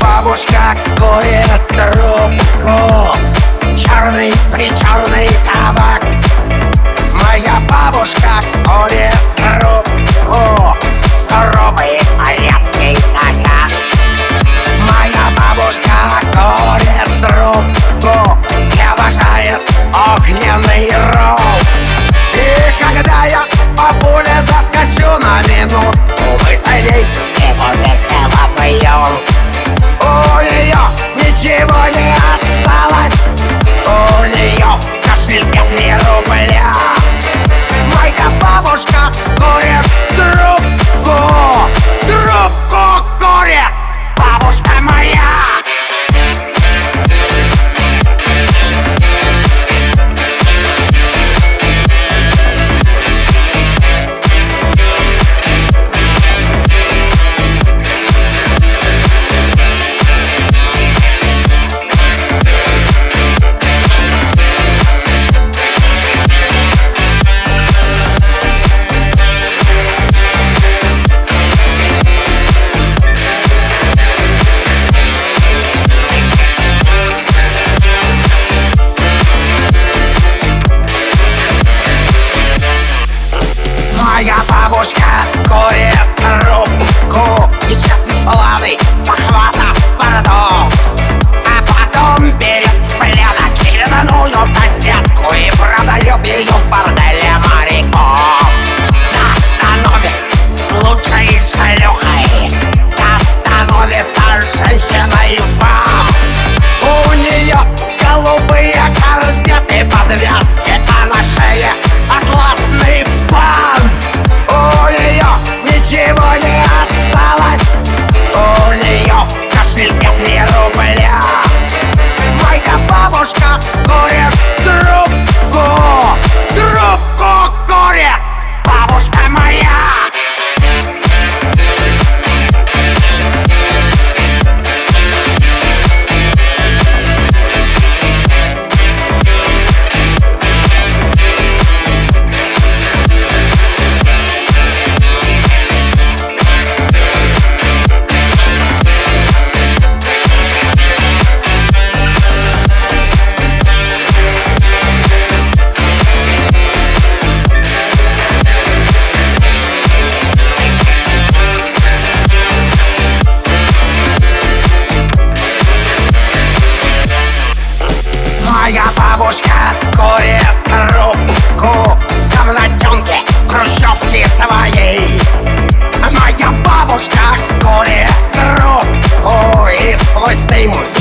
бабушка курит трубку Черный причерный табак Моя бабушка курит трубку Здоровый турецкий затяг Моя бабушка курит трубку И обожает огненный ролл И когда я по пуле заскочу на минуту Мы с и пьем У нее ничего не осталось горе руку Нечетной баллады захвата бородов А потом берет в плен соседку И продает ее в борделе моряков становится лучшей шлюхой становится женщиной фам У нее голубые корзины ничего не осталось своей Моя бабушка курит трубку и из пластимуса